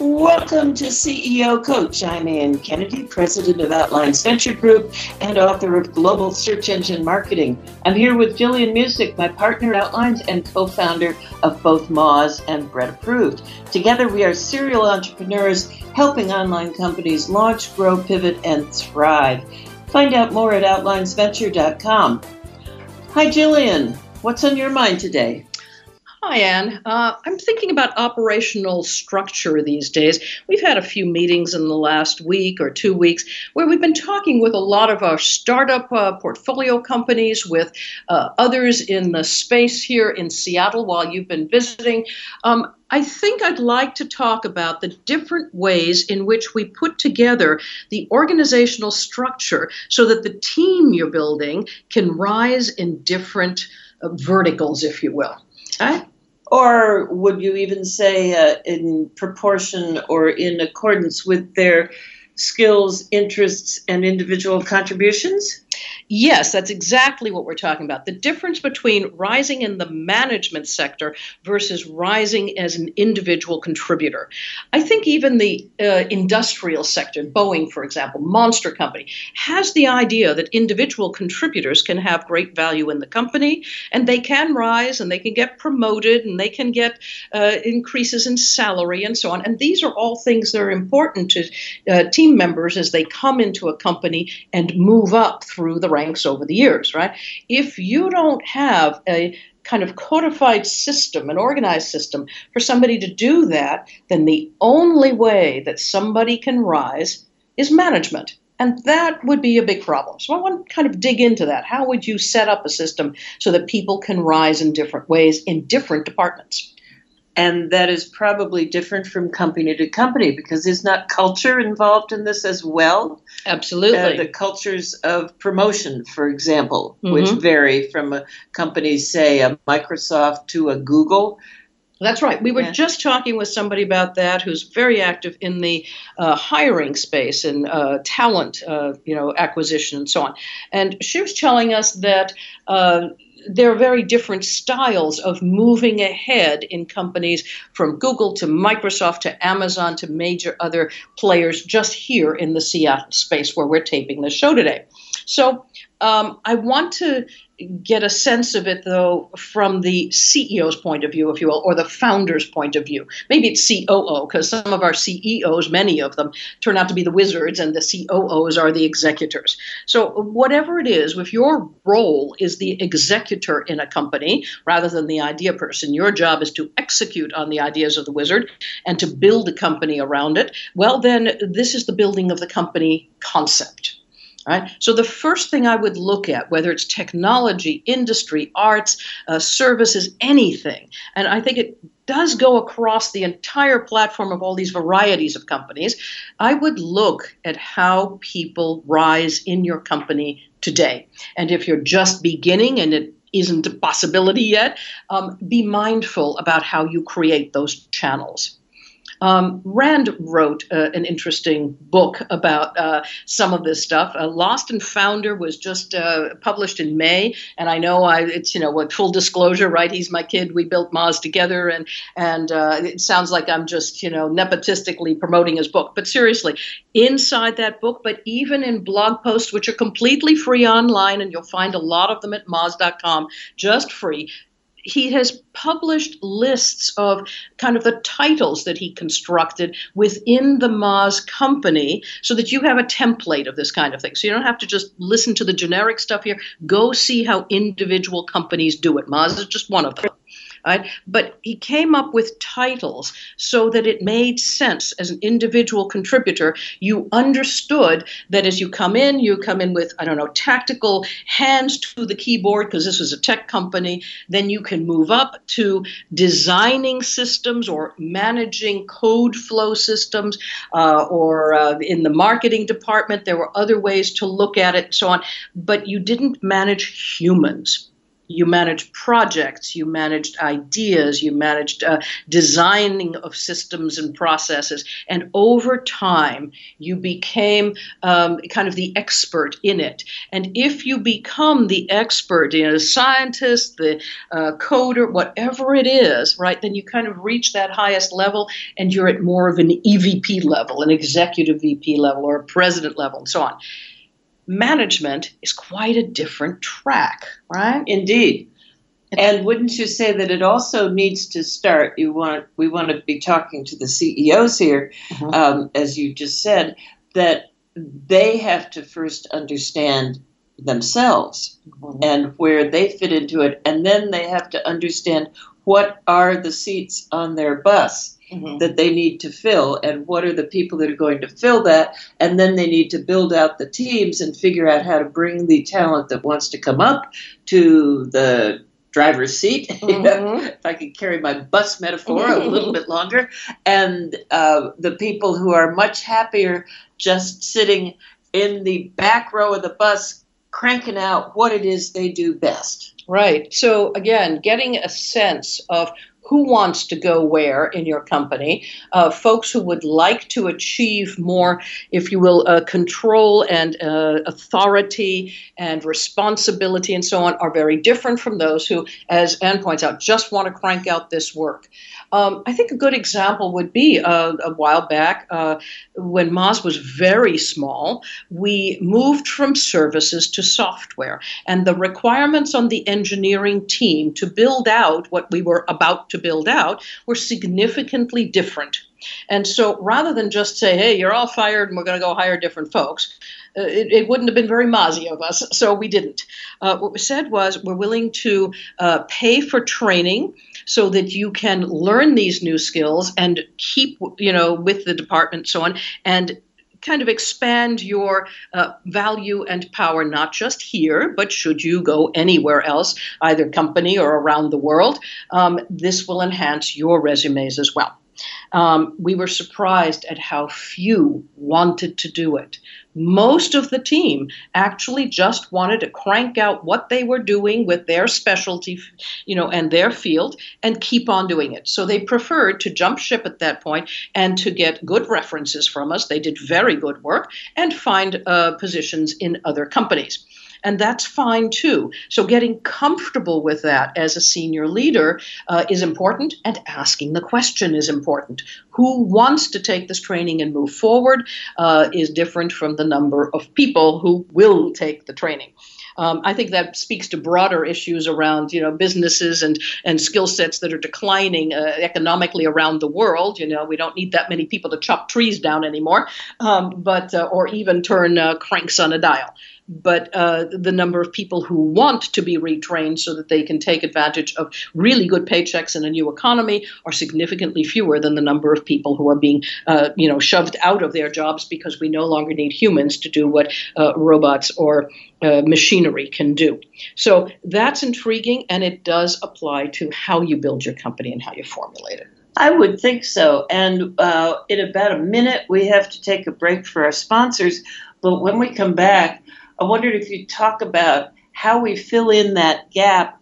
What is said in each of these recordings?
Welcome to CEO Coach. I'm Anne Kennedy, president of Outlines Venture Group and author of Global Search Engine Marketing. I'm here with Jillian Muessig, my partner at Outlines and co founder of both Moz and Bread Approved. Together, we are serial entrepreneurs helping online companies launch, grow, pivot, and thrive. Find out more at outlinesventure.com. Hi, Jillian. What's on your mind today? Hi, Anne. Uh, I'm thinking about operational structure these days. We've had a few meetings in the last week or two weeks where we've been talking with a lot of our startup uh, portfolio companies, with uh, others in the space here in Seattle while you've been visiting. Um, I think I'd like to talk about the different ways in which we put together the organizational structure so that the team you're building can rise in different uh, verticals, if you will. Okay. Or would you even say uh, in proportion or in accordance with their skills, interests, and individual contributions? Yes, that's exactly what we're talking about. The difference between rising in the management sector versus rising as an individual contributor. I think even the uh, industrial sector, Boeing, for example, Monster Company, has the idea that individual contributors can have great value in the company and they can rise and they can get promoted and they can get uh, increases in salary and so on. And these are all things that are important to uh, team members as they come into a company and move up through the ranks over the years, right? If you don't have a kind of codified system, an organized system for somebody to do that, then the only way that somebody can rise is management. And that would be a big problem. So I want to kind of dig into that. How would you set up a system so that people can rise in different ways in different departments? And that is probably different from company to company because is not culture involved in this as well? Absolutely. Uh, the cultures of promotion, for example, mm-hmm. which vary from a company, say, a Microsoft to a Google. That's right. We were yeah. just talking with somebody about that who's very active in the uh, hiring space and uh, talent, uh, you know, acquisition and so on. And she was telling us that uh, there are very different styles of moving ahead in companies from Google to Microsoft to Amazon to major other players just here in the Seattle space where we're taping the show today. So um, I want to get a sense of it, though, from the CEO's point of view, if you will, or the founder's point of view. Maybe it's COO, because some of our CEOs, many of them, turn out to be the wizards, and the COOs are the executors. So, whatever it is, if your role is the executor in a company rather than the idea person, your job is to execute on the ideas of the wizard and to build a company around it, well, then this is the building of the company concept. Right? So the first thing I would look at, whether it's technology, industry, arts, uh, services, anything, and I think it does go across the entire platform of all these varieties of companies, I would look at how people rise in your company today. And if you're just beginning and it isn't a possibility yet, um, be mindful about how you create those channels. Um, Rand wrote uh, an interesting book about uh, some of this stuff. Uh, Lost and Founder was just uh, published in May, and I know I, it's you know what full disclosure, right? He's my kid. We built Moz together, and and uh, it sounds like I'm just you know nepotistically promoting his book, but seriously, inside that book, but even in blog posts which are completely free online, and you'll find a lot of them at Moz.com, just free he has published lists of kind of the titles that he constructed within the Moz company so that you have a template of this kind of thing. So you don't have to just listen to the generic stuff here. Go see how individual companies do it. Moz is just one of them. Right? But he came up with titles so that it made sense as an individual contributor. You understood that as you come in, you come in with, I don't know, tactical hands to the keyboard because this was a tech company. Then you can move up to designing systems or managing code flow systems, uh, or uh, in the marketing department, there were other ways to look at it and so on. But you didn't manage humans you managed projects, you managed ideas, you managed uh, designing of systems and processes, and over time you became um, kind of the expert in it. And if you become the expert, you know, scientist, the uh, coder, whatever it is, right, then you kind of reach that highest level, and you're at more of an EVP level, an executive VP level, or a president level, and so on management is quite a different track, right? Indeed. And wouldn't you say that it also needs to start? You want we want to be talking to the CEOs here, mm-hmm. um, as you just said, that they have to first understand themselves mm-hmm. and where they fit into it, and then they have to understand what are the seats on their bus mm-hmm. that they need to fill and what are the people that are going to fill that and then they need to build out the teams and figure out how to bring the talent that wants to come up to the driver's seat, mm-hmm. if I could carry my bus metaphor a little bit longer, and uh, the people who are much happier just sitting in the back row of the bus cranking out what it is they do best. Right. So, again, getting a sense of who wants to go where in your company, uh, folks who would like to achieve more, if you will, uh, control and uh, authority and responsibility and so on, are very different from those who, as Anne points out, just want to crank out this work. Um, I think a good example would be uh, a while back uh, when Moz was very small, we moved from services to software. And the requirements on the engineering team to build out what we were about to build out were significantly different. And so rather than just say, hey, you're all fired and we're going to go hire different folks, uh, it, it, wouldn't have been very mozzie of us, so we didn't. Uh, what we said was we're willing to uh, pay for training so that you can learn these new skills and keep, you know, with the department, so on, and kind of expand your uh, value and power, not just here, but should you go anywhere else, either company or around the world, um, this will enhance your resumes as well. Um, we were surprised at how few wanted to do it. Most of the team actually just wanted to crank out what they were doing with their specialty, you know, and their field and keep on doing it. So they preferred to jump ship at that point and to get good references from us. They did very good work and find uh, positions in other companies and that's fine too. So getting comfortable with that as a senior leader uh, is important, and asking the question is important. Who wants to take this training and move forward uh, is different from the number of people who will take the training. Um, I think that speaks to broader issues around you know businesses and and skill sets that are declining uh, economically around the world. You know, we don't need that many people to chop trees down anymore, um, but uh, or even turn uh, cranks on a dial. But uh, the number of people who want to be retrained so that they can take advantage of really good paychecks in a new economy are significantly fewer than the number of people who are being, uh, you know, shoved out of their jobs because we no longer need humans to do what uh, robots or uh, machinery can do. So that's intriguing, and it does apply to how you build your company and how you formulate it. I would think so. And uh, in about a minute, we have to take a break for our sponsors. But when we come back, I wondered if you'd talk about how we fill in that gap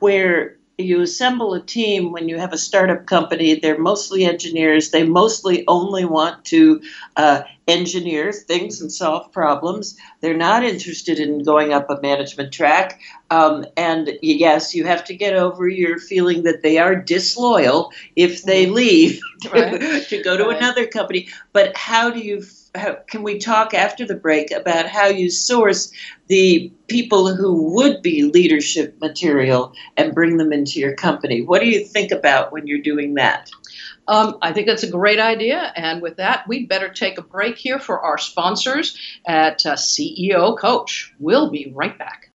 where you assemble a team when you have a startup company. They're mostly engineers. They mostly only want to uh, engineer things and solve problems. They're not interested in going up a management track. Um, and yes, you have to get over your feeling that they are disloyal if they mm-hmm. leave right. to go to right. another company. But how do you? How, can we talk after the break about how you source the people who would be leadership material and bring them into your company? What do you think about when you're doing that? Um, I think that's a great idea. And with that, we'd better take a break here for our sponsors at uh, CEO Coach. We'll be right back.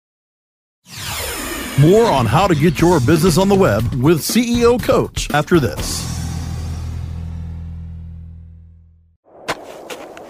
More on how to get your business on the web with CEO Coach after this.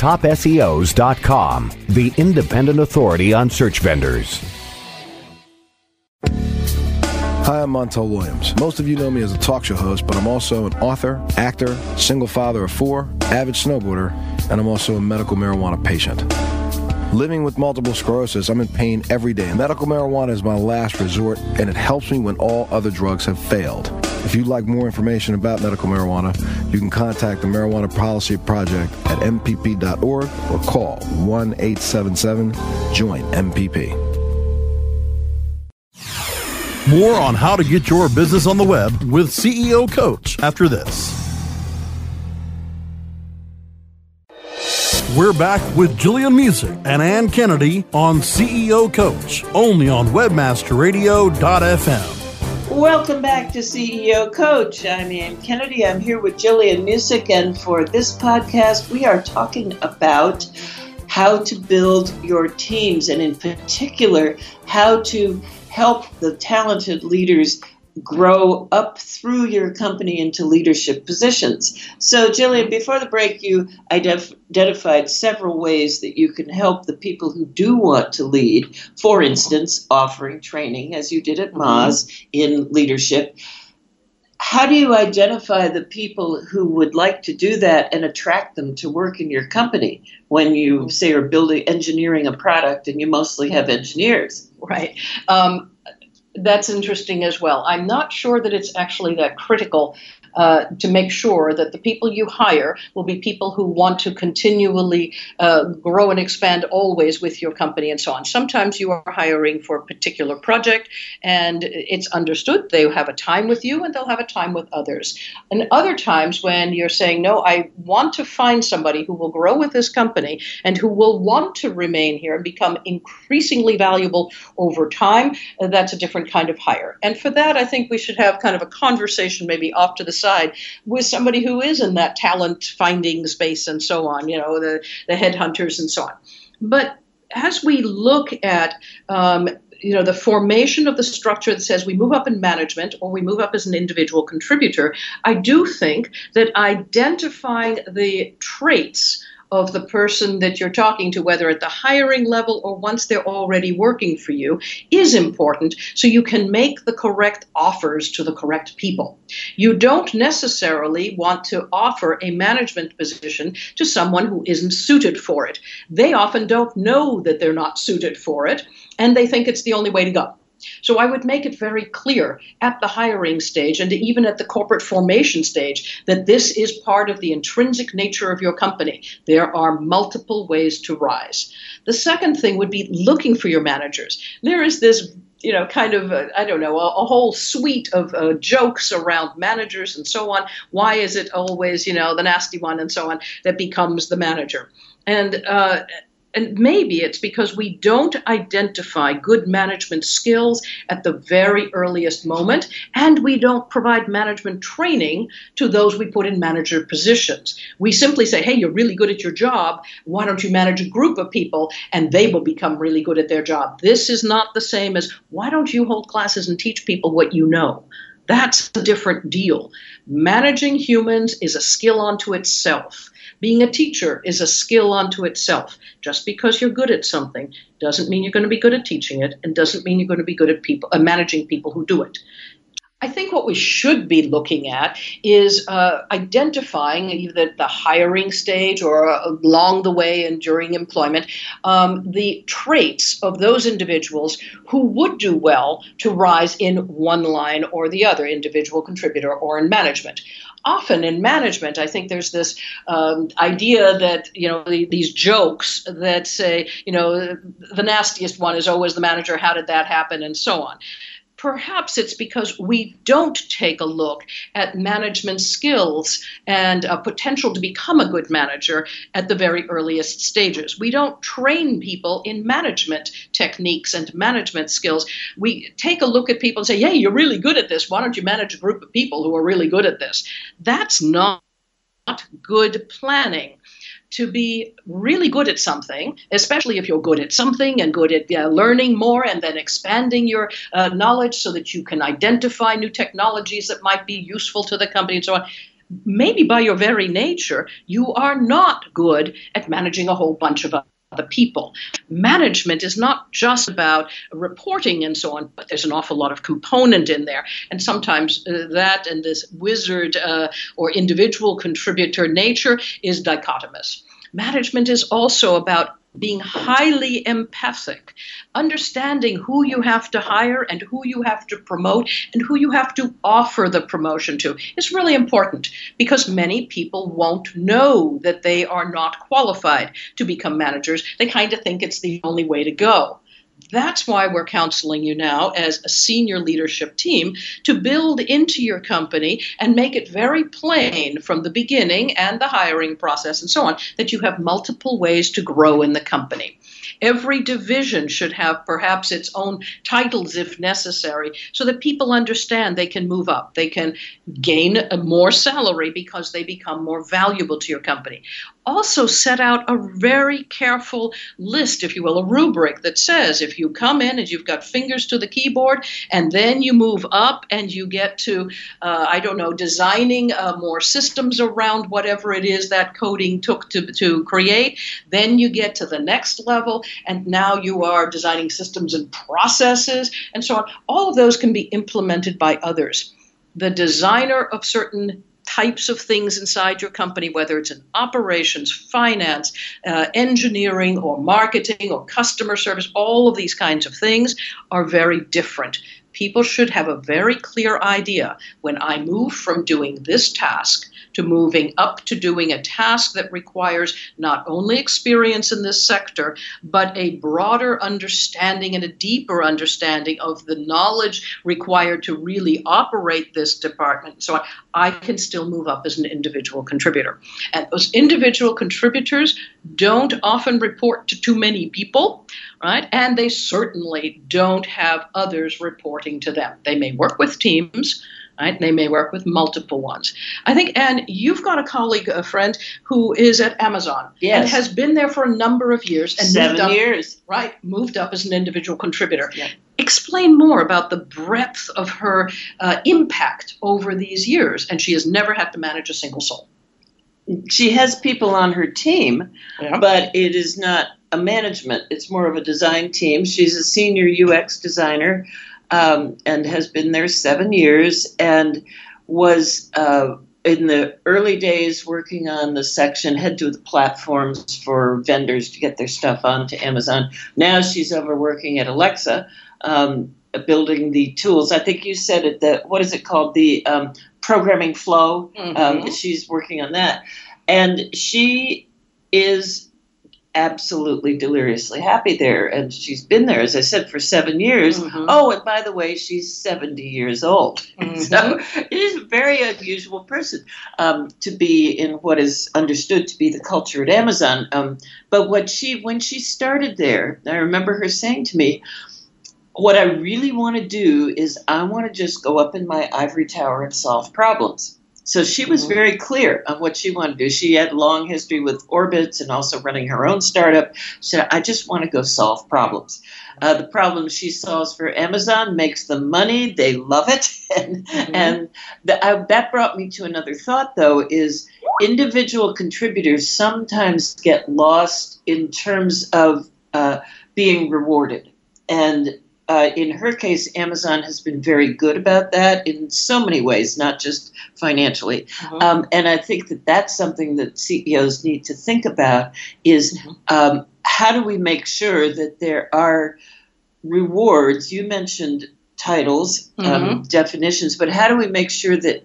TopSEOs.com, the independent authority on search vendors. Hi, I'm Montel Williams. Most of you know me as a talk show host, but I'm also an author, actor, single father of four, avid snowboarder, and I'm also a medical marijuana patient. Living with multiple sclerosis, I'm in pain every day. Medical marijuana is my last resort, and it helps me when all other drugs have failed. If you'd like more information about medical marijuana, you can contact the Marijuana Policy Project at MPP.org or call 1 877 JOIN MPP. More on how to get your business on the web with CEO Coach after this. We're back with Jillian Muessig and Anne Kennedy on CEO Coach, only on WebmasterRadio.fm. Welcome back to CEO Coach. I'm Anne Kennedy. I'm here with Jillian Muessig, and for this podcast, we are talking about how to build your teams, and in particular, how to help the talented leaders grow up through your company into leadership positions. So, Jillian, before the break, you identified several ways that you can help the people who do want to lead. For instance, offering training, as you did at Moz, mm-hmm. in leadership. How do you identify the people who would like to do that and attract them to work in your company when you say you're building engineering a product and you mostly have engineers? Right. Um, that's interesting as well. I'm not sure that it's actually that critical uh, to make sure that the people you hire will be people who want to continually uh, grow and expand always with your company and so on. Sometimes you are hiring for a particular project and it's understood they have a time with you and they'll have a time with others. And other times when you're saying, no, I want to find somebody who will grow with this company and who will want to remain here and become increasingly valuable over time, that's a different kind of hire. And for that, I think we should have kind of a conversation maybe off to the side with somebody who is in that talent finding space and so on, you know, the, the headhunters and so on. But as we look at um, you know the formation of the structure that says we move up in management or we move up as an individual contributor i do think that identifying the traits of the person that you're talking to, whether at the hiring level or once they're already working for you, is important so you can make the correct offers to the correct people. You don't necessarily want to offer a management position to someone who isn't suited for it. They often don't know that they're not suited for it, and they think it's the only way to go. So I would make it very clear at the hiring stage and even at the corporate formation stage that this is part of the intrinsic nature of your company. There are multiple ways to rise. The second thing would be looking for your managers. There is this you know, kind of, uh, I don't know, a, a whole suite of uh, jokes around managers and so on. Why is it always, you know, the nasty one and so on that becomes the manager? And uh, and maybe it's because we don't identify good management skills at the very earliest moment, and we don't provide management training to those we put in manager positions. We simply say, hey, you're really good at your job. Why don't you manage a group of people and they will become really good at their job? This is not the same as why don't you hold classes and teach people what you know? That's a different deal. Managing humans is a skill unto itself. Being a teacher is a skill unto itself. Just because you're good at something doesn't mean you're going to be good at teaching it, and doesn't mean you're going to be good at people uh, managing people who do it. I think what we should be looking at is uh, identifying either at the hiring stage or uh, along the way and during employment um, the traits of those individuals who would do well to rise in one line or the other, individual contributor or in management often in management, I think there's this um, idea that you know the, these jokes that say you know the nastiest one is always the manager. How did that happen? And so on. Perhaps it's because we don't take a look at management skills and uh, potential to become a good manager at the very earliest stages. We don't train people in management techniques and management skills. We take a look at people and say, "Hey, you're really good at this. Why don't you manage a group of people who are really good at this?" That's not good planning to be really good at something, especially if you're good at something and good at uh, learning more and then expanding your uh, knowledge so that you can identify new technologies that might be useful to the company and so on. Maybe by your very nature, you are not good at managing a whole bunch of the people. Management is not just about reporting and so on, but there's an awful lot of component in there. And sometimes uh, that and this wizard uh, or individual contributor nature is dichotomous. Management is also about being highly empathic, understanding who you have to hire and who you have to promote and who you have to offer the promotion to is really important because many people won't know that they are not qualified to become managers. They kind of think it's the only way to go. That's why we're counseling you now as a senior leadership team to build into your company and make it very plain from the beginning and the hiring process and so on that you have multiple ways to grow in the company. Every division should have perhaps its own titles if necessary so that people understand they can move up. They can gain a more salary because they become more valuable to your company also set out a very careful list, if you will, a rubric that says if you come in and you've got fingers to the keyboard and then you move up and you get to, uh, I don't know, designing uh, more systems around whatever it is that coding took to, to create, then you get to the next level and now you are designing systems and processes and so on. All of those can be implemented by others. The designer of certain types of things inside your company, whether it's in operations, finance, uh, engineering, or marketing, or customer service, all of these kinds of things are very different. People should have a very clear idea when I move from doing this task to moving up to doing a task that requires not only experience in this sector, but a broader understanding and a deeper understanding of the knowledge required to really operate this department. So I, can still move up as an individual contributor. And those individual contributors don't often report to too many people, right? And they certainly don't have others reporting to them. They may work with teams, right? They may work with multiple ones. I think, and you've got a colleague, a friend, who is at Amazon yes. and has been there for a number of years and seven moved up, years, right? Moved up as an individual contributor. Yeah. Explain more about the breadth of her uh, impact over these years, and she has never had to manage a single soul. She has people on her team, Yeah. but it is not a management. It's more of a design team. She's a senior UX designer um, and has been there seven years and was uh, in the early days working on the section, head to the platforms for vendors to get their stuff onto Amazon. Now she's over working at Alexa. Um, building the tools. I think you said it. The what is it called? The um, programming flow. Mhm. Um, she's working on that, and she is absolutely deliriously happy there. And she's been there, as I said, for seven years. Mhm. Oh, and by the way, she's seventy years old. Mhm. So she's a very unusual person um, to be in what is understood to be the culture at Amazon. Um, but what she, when she started there, I remember her saying to me, "What I really want to do is I want to just go up in my ivory tower and solve problems." So she was Mhm. very clear on what she wanted to do. She had long history with Orbitz and also running her own startup. She said, "I just want to go solve problems." Uh, the problems she solves for Amazon makes them money. They love it, and Mhm. and the, I, that brought me to another thought. Though is individual contributors sometimes get lost in terms of uh, being rewarded, and uh, in her case, Amazon has been very good about that in so many ways, not just financially. Mhm. Um, and I think that that's something that CEOs need to think about: is Mhm. um, how do we make sure that there are rewards? You mentioned titles, um, definitions, but how do we make sure that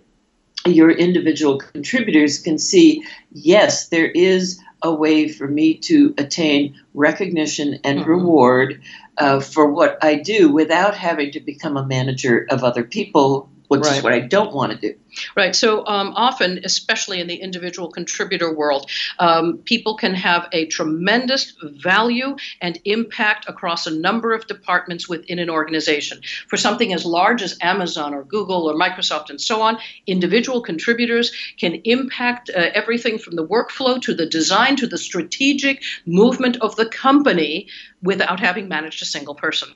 your individual contributors can see, yes, there is a way for me to attain recognition and Mhm. reward uh, for what I do without having to become a manager of other people, which Right. is what I don't want to do. Right. So um, often, especially in the individual contributor world, um, people can have a tremendous value and impact across a number of departments within an organization. For something as large as Amazon or Google or Microsoft and so on, individual contributors can impact uh, everything from the workflow to the design to the strategic movement of the company without having managed a single person.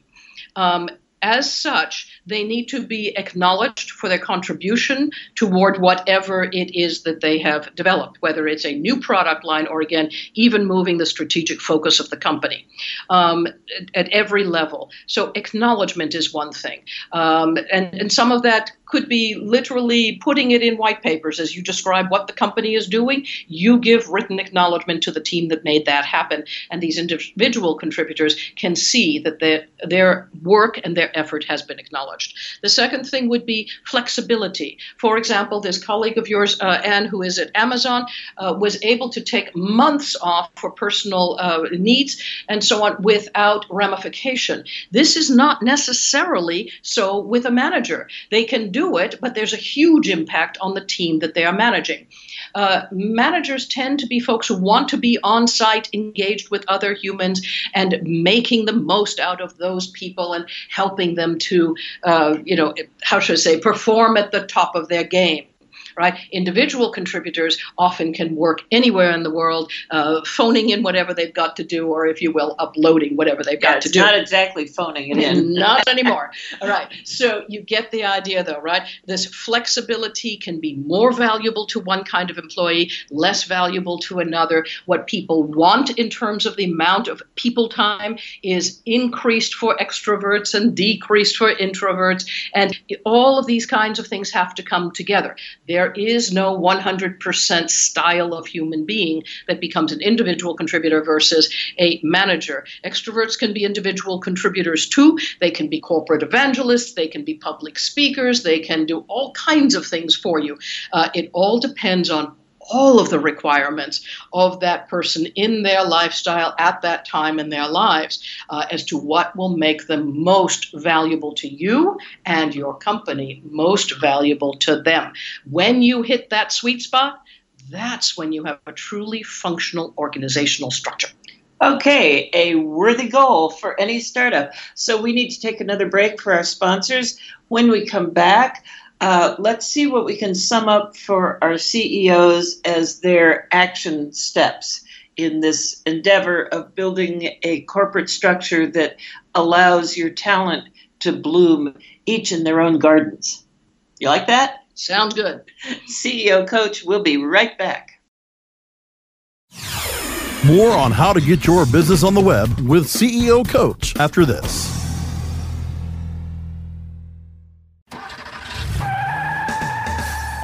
Um, as such, they need to be acknowledged for their contribution toward whatever it is that they have developed, whether it's a new product line or, again, even moving the strategic focus of the company um, at, at every level. So, acknowledgement is one thing. Um, and, and some of that could be literally putting it in white papers as you describe what the company is doing. You give written acknowledgement to the team that made that happen, and these individual contributors can see that their, their work and their effort has been acknowledged. The second thing would be flexibility. For example, this colleague of yours, uh, Anne, who is at Amazon, uh, was able to take months off for personal uh, needs and so on without ramification. This is not necessarily so with a manager. They can do it, but there's a huge impact on the team that they are managing. Uh, managers tend to be folks who want to be on site, engaged with other humans, and making the most out of those people and helping them to, uh, you know, how should I say, perform at the top of their game. Right? Individual contributors often can work anywhere in the world, uh, phoning in whatever they've got to do, or if you will, uploading whatever they've got Yeah, to it's do. not exactly phoning it in. Not anymore. All right. So you get the idea, though, right? This flexibility can be more valuable to one kind of employee, less valuable to another. What people want in terms of the amount of people time is increased for extroverts and decreased for introverts. And all of these kinds of things have to come together. There is no 100% style of human being that becomes an individual contributor versus a manager. Extroverts can be individual contributors too. They can be corporate evangelists, they can be public speakers, they can do all kinds of things for you. Uh, it all depends on all of the requirements of that person in their lifestyle at that time in their lives uh, as to what will make them most valuable to you and your company most valuable to them. When you hit that sweet spot, that's when you have a truly functional organizational structure. Okay, a worthy goal for any startup. So we need to take another break for our sponsors. When we come back, uh, let's see what we can sum up for our CEOs as their action steps in this endeavor of building a corporate structure that allows your talent to bloom each in their own gardens. You like that? Sounds good. CEO Coach, we'll be right back. More on how to get your business on the web with CEO Coach after this.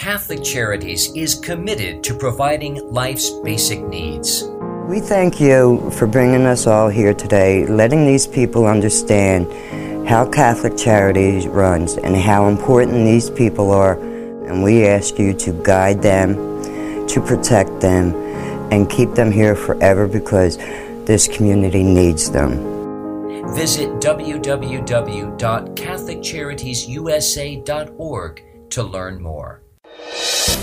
Catholic Charities is committed to providing life's basic needs. We thank you for bringing us all here today, letting these people understand how Catholic Charities runs and how important these people are. And we ask you to guide them, to protect them, and keep them here forever because this community needs them. Visit www.catholiccharitiesusa.org to learn more.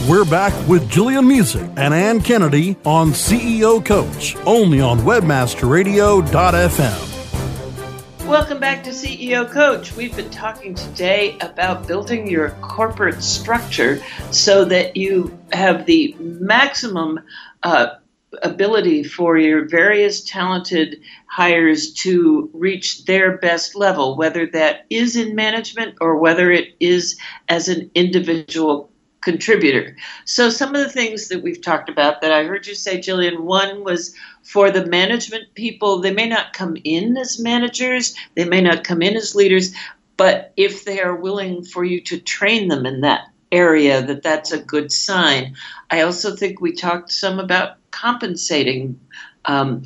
We're back with Jillian Muessig and Anne Kennedy on CEO Coach, only on webmasterradio.fm. Welcome back to CEO Coach. We've been talking today about building your corporate structure so that you have the maximum uh, ability for your various talented hires to reach their best level, whether that is in management or whether it is as an individual contributor. So, some of the things that we've talked about that I heard you say, Jillian, one was for the management people, they may not come in as managers, they may not come in as leaders, but if they are willing for you to train them in that area, that that's a good sign. I also think we talked some about compensating. Um,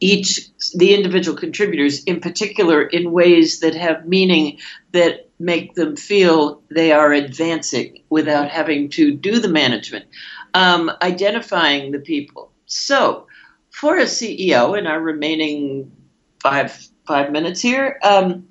each the individual contributors in particular in ways that have meaning that make them feel they are advancing without having to do the management. Um, identifying the people. So, for a CEO in our remaining five five minutes here, um,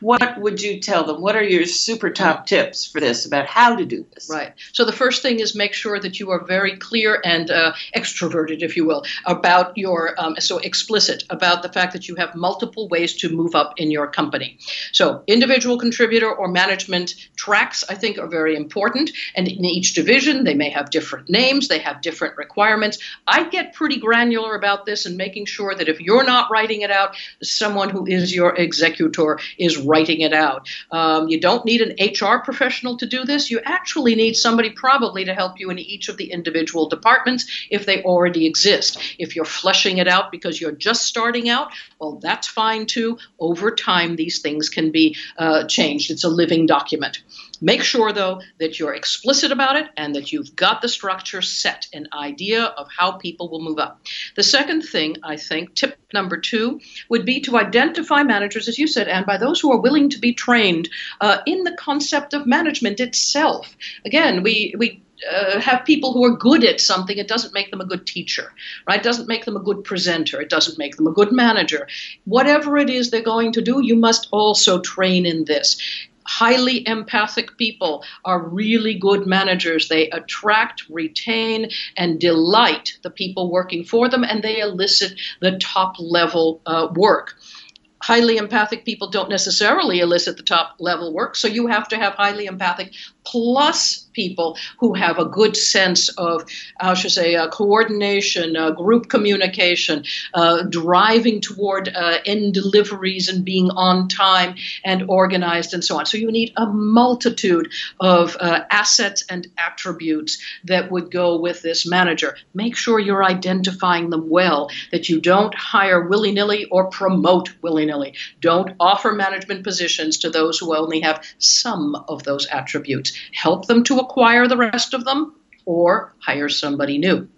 what would you tell them? What are your super top tips for this about how to do this? Right. So the first thing is make sure that you are very clear and uh, extroverted, if you will, about your um, so explicit about the fact that you have multiple ways to move up in your company. So individual contributor or management tracks, I think, are very important. And in each division, they may have different names, they have different requirements. I get pretty granular about this and making sure that if you're not writing it out, someone who is your executor is writing it out. Um, you don't need an HR professional to do this. You actually need somebody probably to help you in each of the individual departments if they already exist. If you're fleshing it out because you're just starting out, well, that's fine too. Over time, these things can be uh, changed. It's a living document. Make sure, though, that you're explicit about it and that you've got the structure set, an idea of how people will move up. The second thing, I think, tip number two, would be to identify managers, as you said, and by those who are willing to be trained uh, in the concept of management itself. Again, we, we uh, have people who are good at something, it doesn't make them a good teacher, right? It doesn't make them a good presenter. It doesn't make them a good manager. Whatever it is they're going to do, you must also train in this highly empathic people are really good managers. They attract, retain, and delight the people working for them, and they elicit the top level uh, work highly empathic people don't necessarily elicit the top level work. So you have to have highly empathic plus people who have a good sense of, how should I say, uh, coordination, uh, group communication, uh, driving toward uh, end deliveries and being on time and organized and so on. So you need a multitude of uh, assets and attributes that would go with this manager. Make sure you're identifying them well, that you don't hire willy nilly or promote willy nilly. Don't offer management positions to those who only have some of those attributes. Help them to acquire the rest of them or hire somebody new.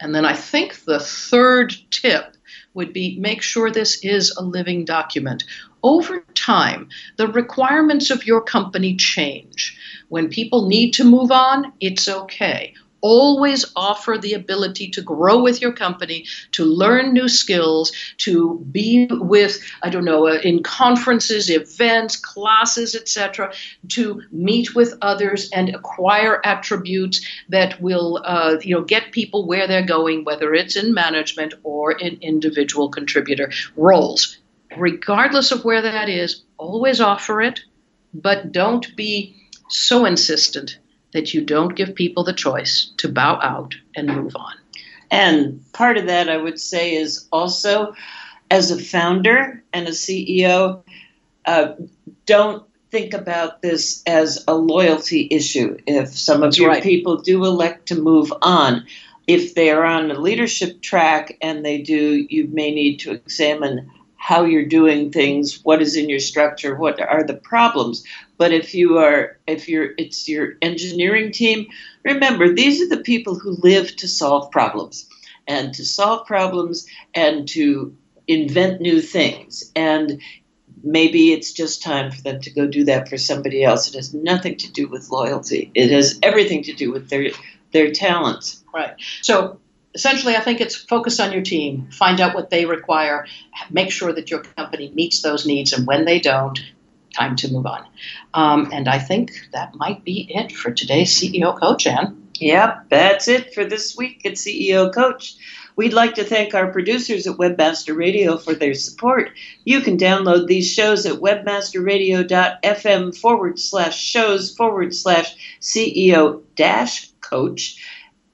And then I think the third tip would be make sure this is a living document. Over time, the requirements of your company change. When people need to move on, it's okay. Always offer the ability to grow with your company, to learn new skills, to be with, I don't know, uh, in conferences, events, classes, etc., to meet with others and acquire attributes that will, uh, you know, get people where they're going, whether it's in management or in individual contributor roles. Regardless of where that is, always offer it, but don't be so insistent that you don't give people the choice to bow out and move on. And part of that, I would say, is also as a founder and a CEO, uh, don't think about this as a loyalty issue. If some of That's your right. people do elect to move on, if they are on a leadership track and they do, you may need to examine how you're doing things, what is in your structure, what are the problems. But if you are, if you're, it's your engineering team, remember these are the people who live to solve problems and to solve problems and to invent new things. And maybe it's just time for them to go do that for somebody else. It has nothing to do with loyalty. It has everything to do with their their talents. Right. So essentially, I think it's focus on your team, find out what they require, make sure that your company meets those needs, and when they don't, time to move on. Um, and I think that might be it for today's CEO Coach, Anne. Yep, that's it for this week at CEO Coach. We'd like to thank our producers at Webmaster Radio for their support. You can download these shows at webmasterradio.fm forward slash shows forward slash CEO dash coach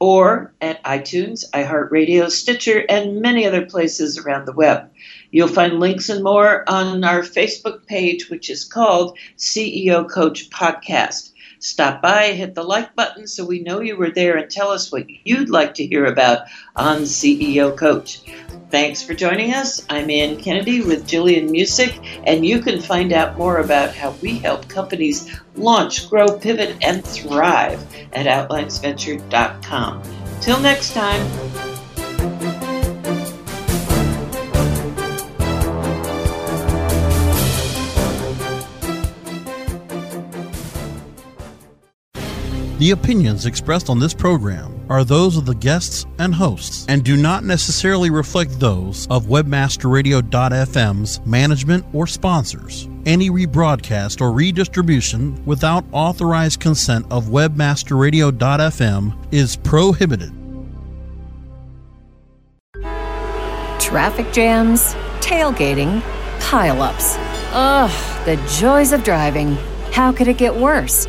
or at iTunes, iHeartRadio, Stitcher, and many other places around the web. You'll find links and more on our Facebook page, which is called CEO Coach Podcast. Stop by, hit the like button so we know you were there, and tell us what you'd like to hear about on CEO Coach. Thanks for joining us. I'm Anne Kennedy with Jillian Muessig, and you can find out more about how we help companies launch, grow, pivot, and thrive at OutlinesVenture.com. Till next time. The opinions expressed on this program are those of the guests and hosts and do not necessarily reflect those of webmasterradio.fm's management or sponsors. Any rebroadcast or redistribution without authorized consent of webmasterradio.fm is prohibited. Traffic jams, tailgating, pileups. Ugh, the joys of driving. How could it get worse?